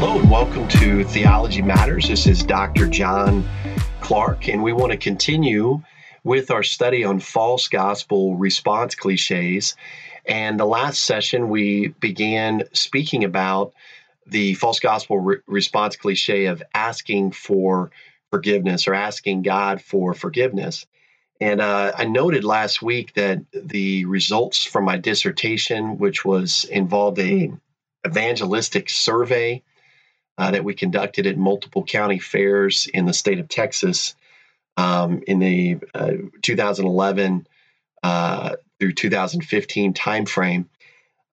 Hello and welcome to Theology Matters. This is Dr. John Clark, and we want to continue with our study on false gospel response cliches. And the last session, we began speaking about the false gospel re- response cliche of asking for forgiveness or asking God for forgiveness. And uh, I noted last week that the results from my dissertation, which was involved a evangelistic survey uh, that we conducted at multiple county fairs in the state of Texas um, in the uh, 2011 uh, through 2015 timeframe.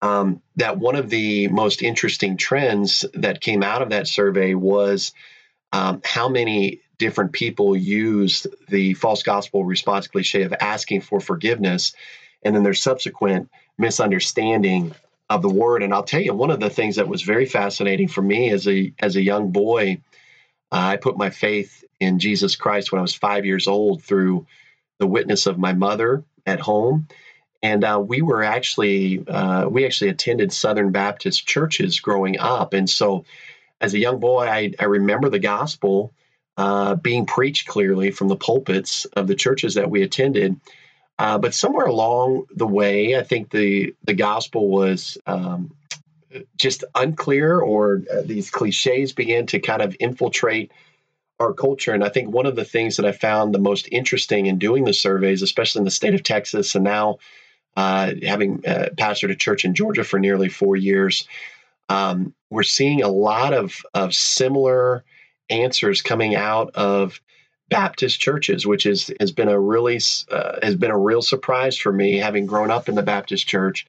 Um, that one of the most interesting trends that came out of that survey was um, how many different people used the false gospel response cliche of asking for forgiveness and then their subsequent misunderstanding of the word. And I'll tell you, one of the things that was very fascinating for me as a as a young boy, uh, I put my faith in Jesus Christ when I was five years old through the witness of my mother at home. And uh, we were actually uh, we actually attended Southern Baptist churches growing up, and so as a young boy, I, I remember the gospel uh, being preached clearly from the pulpits of the churches that we attended. Uh, but somewhere along the way, I think the the gospel was um, just unclear, or uh, these cliches began to kind of infiltrate our culture. And I think one of the things that I found the most interesting in doing the surveys, especially in the state of Texas, and now uh, having uh, pastored a church in Georgia for nearly four years, um, we're seeing a lot of of similar answers coming out of Baptist churches, which is has been a really uh, has been a real surprise for me, having grown up in the Baptist church.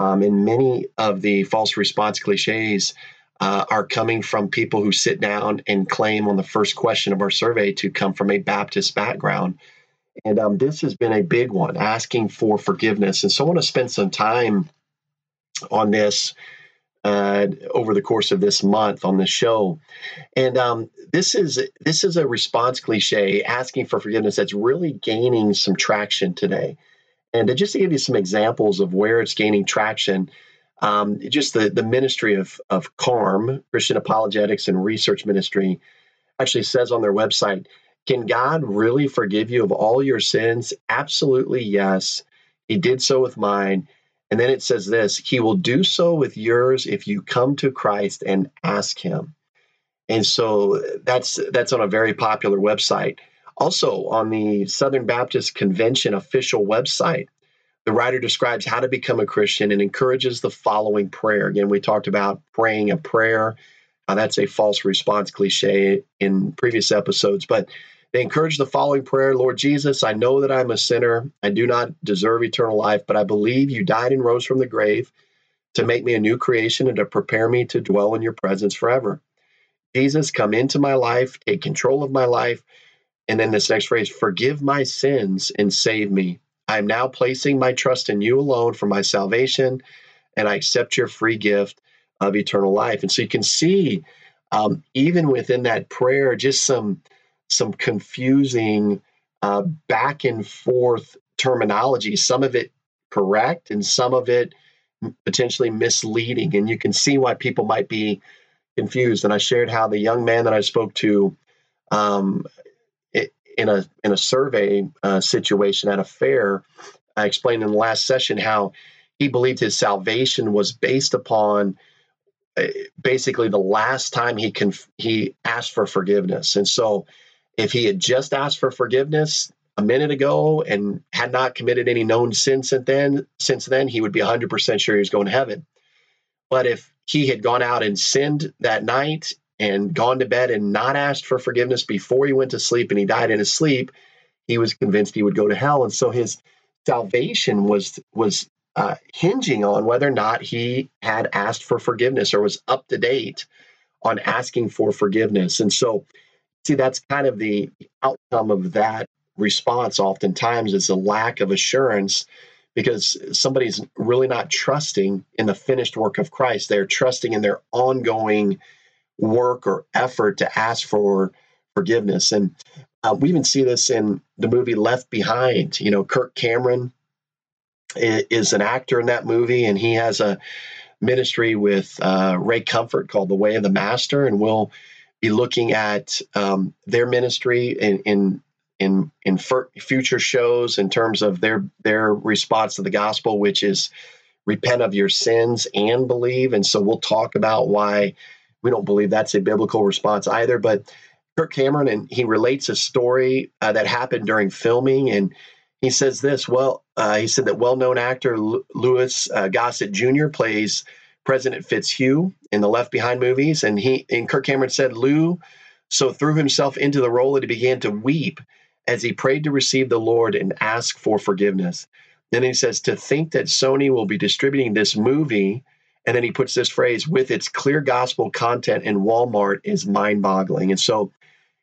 Um, and many of the false response cliches uh, are coming from people who sit down and claim on the first question of our survey to come from a Baptist background. And um, this has been a big one, asking for forgiveness. And so I want to spend some time on this uh, over the course of this month on the show. And um, this is this is a response cliche asking for forgiveness that's really gaining some traction today. And just to give you some examples of where it's gaining traction, um, just the, the ministry of, of CARM, Christian Apologetics and Research Ministry, actually says on their website, Can God really forgive you of all your sins? Absolutely yes. He did so with mine. And then it says this He will do so with yours if you come to Christ and ask Him. And so that's that's on a very popular website. Also on the Southern Baptist Convention official website, the writer describes how to become a Christian and encourages the following prayer. Again, we talked about praying a prayer. Uh, that's a false response cliche in previous episodes, but they encourage the following prayer Lord Jesus, I know that I'm a sinner. I do not deserve eternal life, but I believe you died and rose from the grave to make me a new creation and to prepare me to dwell in your presence forever. Jesus, come into my life, take control of my life. And then this next phrase, forgive my sins and save me. I am now placing my trust in you alone for my salvation, and I accept your free gift of eternal life. And so you can see, um, even within that prayer, just some some confusing uh, back and forth terminology, some of it correct and some of it potentially misleading. And you can see why people might be confused. And I shared how the young man that I spoke to um, in a in a survey uh, situation at a fair, I explained in the last session how he believed his salvation was based upon uh, basically the last time he conf- he asked for forgiveness, and so if he had just asked for forgiveness a minute ago and had not committed any known sin since then, since then he would be 100% sure he was going to heaven. But if he had gone out and sinned that night and gone to bed and not asked for forgiveness before he went to sleep and he died in his sleep, he was convinced he would go to hell. And so his salvation was was uh, hinging on whether or not he had asked for forgiveness or was up to date on asking for forgiveness. And so see that's kind of the outcome of that response oftentimes is a lack of assurance because somebody's really not trusting in the finished work of Christ. They're trusting in their ongoing work or effort to ask for forgiveness. And uh, we even see this in the movie Left Behind. You know, Kirk Cameron is an actor in that movie, and he has a ministry with uh, Ray Comfort called The Way of the Master, and we'll be looking at um, their ministry in in in, in future shows in terms of their their response to the gospel, which is repent of your sins and believe. And so we'll talk about why we don't believe that's a biblical response either. But Kirk Cameron and he relates a story uh, that happened during filming, and he says this. Well, uh, he said that well-known actor Louis uh, Gossett Jr. plays President Fitzhugh in the Left Behind movies, and he and Kirk Cameron said Lou so threw himself into the role that he began to weep as he prayed to receive the Lord and ask for forgiveness. Then he says to think that Sony will be distributing this movie, and then he puts this phrase with its clear gospel content in Walmart is mind-boggling. And so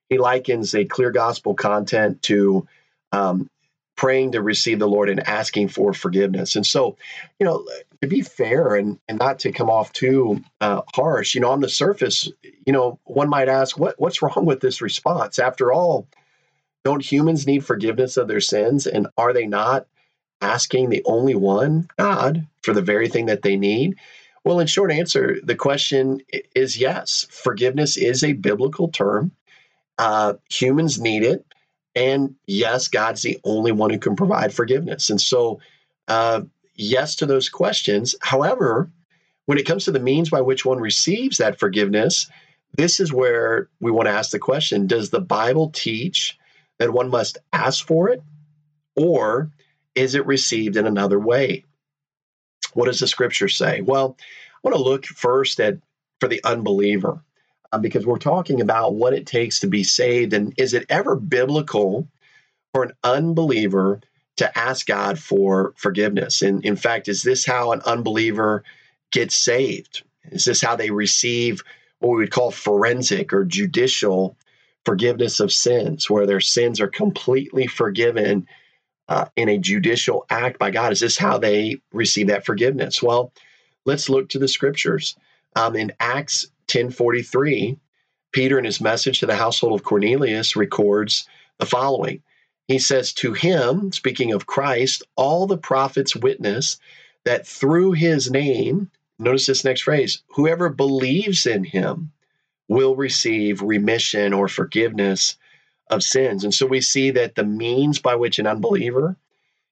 he likens a clear gospel content to um, praying to receive the Lord and asking for forgiveness. And so, you know, to be fair and, and not to come off too uh, harsh, you know, on the surface, you know, one might ask, what what's wrong with this response? After all, don't humans need forgiveness of their sins? And are they not asking the only one, God, for the very thing that they need? Well, in short answer, the question is yes. Forgiveness is a biblical term. Uh, humans need it. And yes, God's the only one who can provide forgiveness. And so, uh, yes to those questions. However, when it comes to the means by which one receives that forgiveness, this is where we want to ask the question Does the Bible teach that one must ask for it, or is it received in another way? What does the scripture say? Well, I want to look first at for the unbeliever um, because we're talking about what it takes to be saved. And is it ever biblical for an unbeliever to ask God for forgiveness? And in fact, is this how an unbeliever gets saved? Is this how they receive what we would call forensic or judicial forgiveness of sins, where their sins are completely forgiven uh, in a judicial act by God. Is this how they receive that forgiveness? Well, let's look to the scriptures. Um, in Acts 10:43, Peter, in his message to the household of Cornelius, records the following. He says, "To him, speaking of Christ, all the prophets witness that through his name, notice this next phrase, whoever believes in him." will receive remission or forgiveness of sins. And so we see that the means by which an unbeliever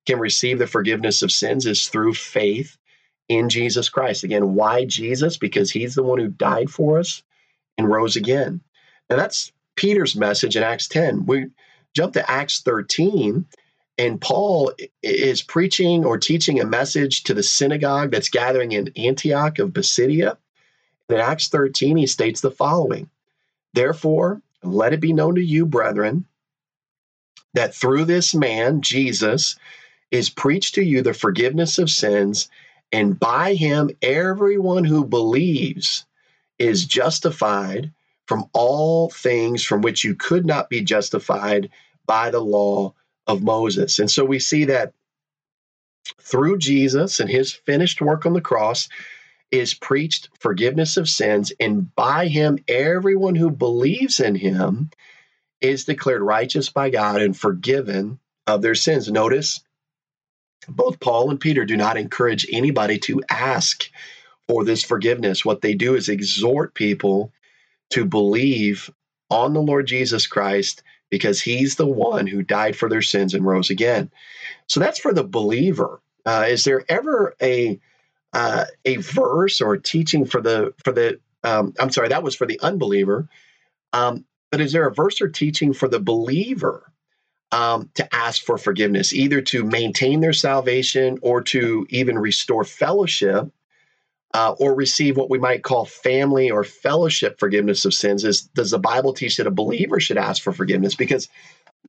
can receive the forgiveness of sins is through faith in Jesus Christ. Again, why Jesus? Because he's the one who died for us and rose again. Now that's Peter's message in Acts 10. We jump to Acts 13, and Paul is preaching or teaching a message to the synagogue that's gathering in Antioch of Pisidia. In Acts 13, he states the following Therefore, let it be known to you, brethren, that through this man, Jesus, is preached to you the forgiveness of sins, and by him, everyone who believes is justified from all things from which you could not be justified by the law of Moses. And so we see that through Jesus and his finished work on the cross, is preached forgiveness of sins, and by him, everyone who believes in him is declared righteous by God and forgiven of their sins. Notice both Paul and Peter do not encourage anybody to ask for this forgiveness. What they do is exhort people to believe on the Lord Jesus Christ because he's the one who died for their sins and rose again. So that's for the believer. Uh, is there ever a uh, a verse or a teaching for the for the um, I'm sorry, that was for the unbeliever. Um, but is there a verse or teaching for the believer um, to ask for forgiveness, either to maintain their salvation or to even restore fellowship uh, or receive what we might call family or fellowship forgiveness of sins? Is does the Bible teach that a believer should ask for forgiveness? Because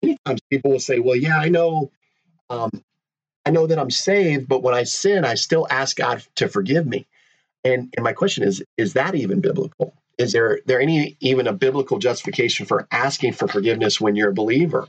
many times people will say, "Well, yeah, I know um, I know that I'm saved, but when I sin, I still ask God to forgive me. And, and my question is, is that even biblical? Is there there any even a biblical justification for asking for forgiveness when you're a believer?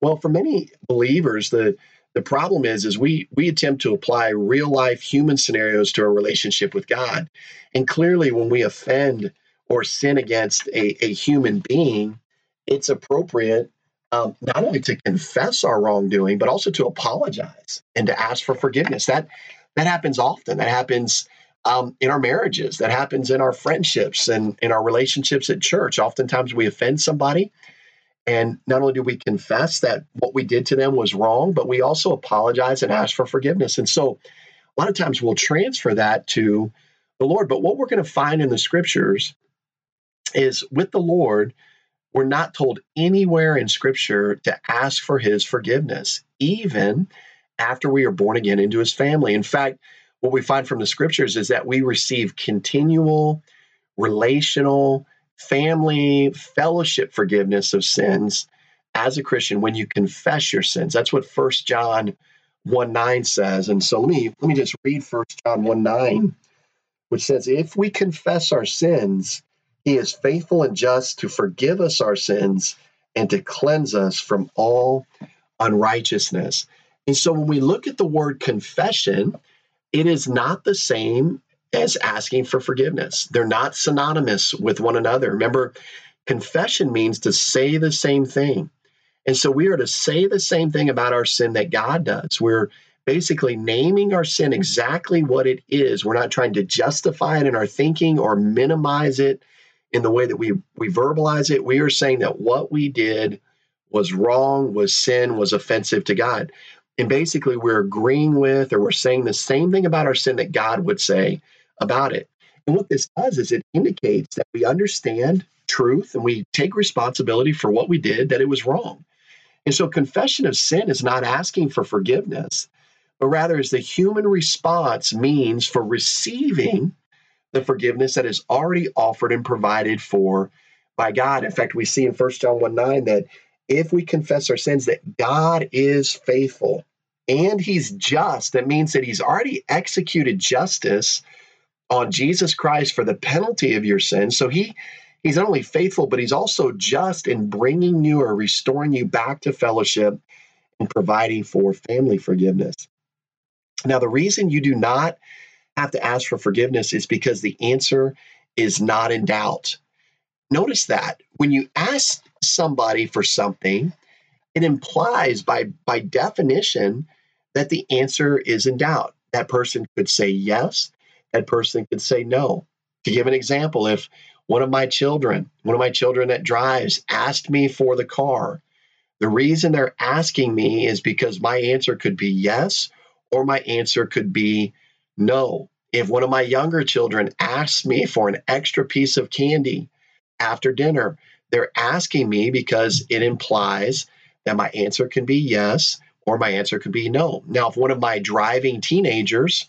Well, for many believers, the the problem is is we we attempt to apply real life human scenarios to our relationship with God. And clearly when we offend or sin against a, a human being, it's appropriate um, not only to confess our wrongdoing, but also to apologize and to ask for forgiveness. That that happens often. That happens um, in our marriages, that happens in our friendships and in our relationships at church. Oftentimes we offend somebody. And not only do we confess that what we did to them was wrong, but we also apologize and ask for forgiveness. And so a lot of times we'll transfer that to the Lord. But what we're going to find in the scriptures is with the Lord, we're not told anywhere in scripture to ask for his forgiveness, even after we are born again into his family. In fact, what we find from the scriptures is that we receive continual relational family fellowship forgiveness of sins as a christian when you confess your sins. That's what first john 1 9 says. And so let me let me just read first john 1 9 which says if we confess our sins he is faithful and just to forgive us our sins and to cleanse us from all unrighteousness. And so when we look at the word confession it is not the same as asking for forgiveness. They're not synonymous with one another. Remember, confession means to say the same thing. And so we are to say the same thing about our sin that God does. We're basically naming our sin exactly what it is. We're not trying to justify it in our thinking or minimize it in the way that we, we verbalize it. We are saying that what we did was wrong, was sin, was offensive to God. And basically, we're agreeing with or we're saying the same thing about our sin that God would say about it. And what this does is it indicates that we understand truth and we take responsibility for what we did, that it was wrong. And so, confession of sin is not asking for forgiveness, but rather is the human response means for receiving the forgiveness that is already offered and provided for by God. In fact, we see in 1 John 1 9 that if we confess our sins, that God is faithful and he's just. That means that he's already executed justice on Jesus Christ for the penalty of your sins. So he he's not only faithful, but he's also just in bringing you or restoring you back to fellowship and providing for family forgiveness. Now, the reason you do not have to ask for forgiveness is because the answer is not in doubt. Notice that when you ask somebody for something, it implies by by definition that the answer is in doubt. That person could say yes, that person could say no. To give an example, if one of my children, one of my children that drives, asked me for the car, the reason they're asking me is because my answer could be yes or my answer could be no. If one of my younger children asks me for an extra piece of candy after dinner, they're asking me because it implies that my answer can be yes or my answer could be no. Now, if one of my driving teenagers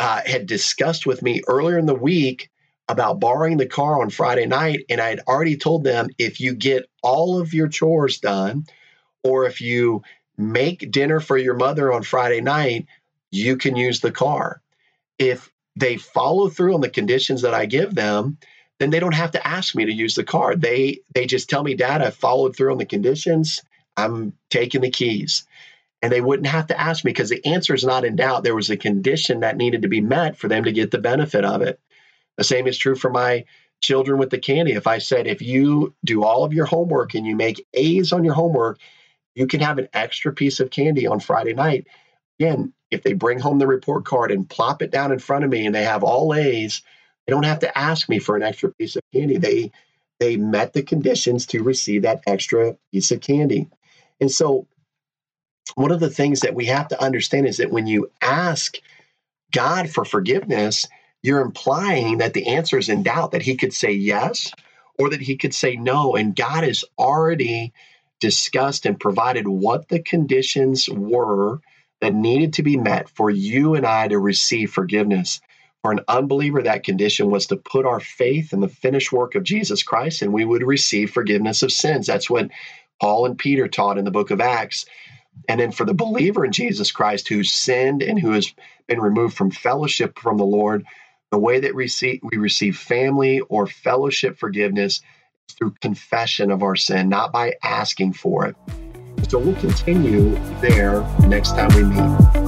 uh, had discussed with me earlier in the week about borrowing the car on Friday night, and I had already told them if you get all of your chores done, or if you make dinner for your mother on Friday night, you can use the car. If they follow through on the conditions that I give them, then they don't have to ask me to use the car. They they just tell me, Dad, I followed through on the conditions. I'm taking the keys. And they wouldn't have to ask me because the answer is not in doubt. There was a condition that needed to be met for them to get the benefit of it. The same is true for my children with the candy. If I said, if you do all of your homework and you make A's on your homework, you can have an extra piece of candy on Friday night. Again, if they bring home the report card and plop it down in front of me and they have all A's, they don't have to ask me for an extra piece of candy. They they met the conditions to receive that extra piece of candy. And so one of the things that we have to understand is that when you ask God for forgiveness, you're implying that the answer is in doubt, that he could say yes or that he could say no. And God has already discussed and provided what the conditions were that needed to be met for you and I to receive forgiveness. For an unbeliever, that condition was to put our faith in the finished work of Jesus Christ and we would receive forgiveness of sins. That's what Paul and Peter taught in the book of Acts. And then for the believer in Jesus Christ who's sinned and who has been removed from fellowship from the Lord, the way that we receive, family or fellowship forgiveness is through confession of our sin, not by asking for it. So we'll continue there next time we meet.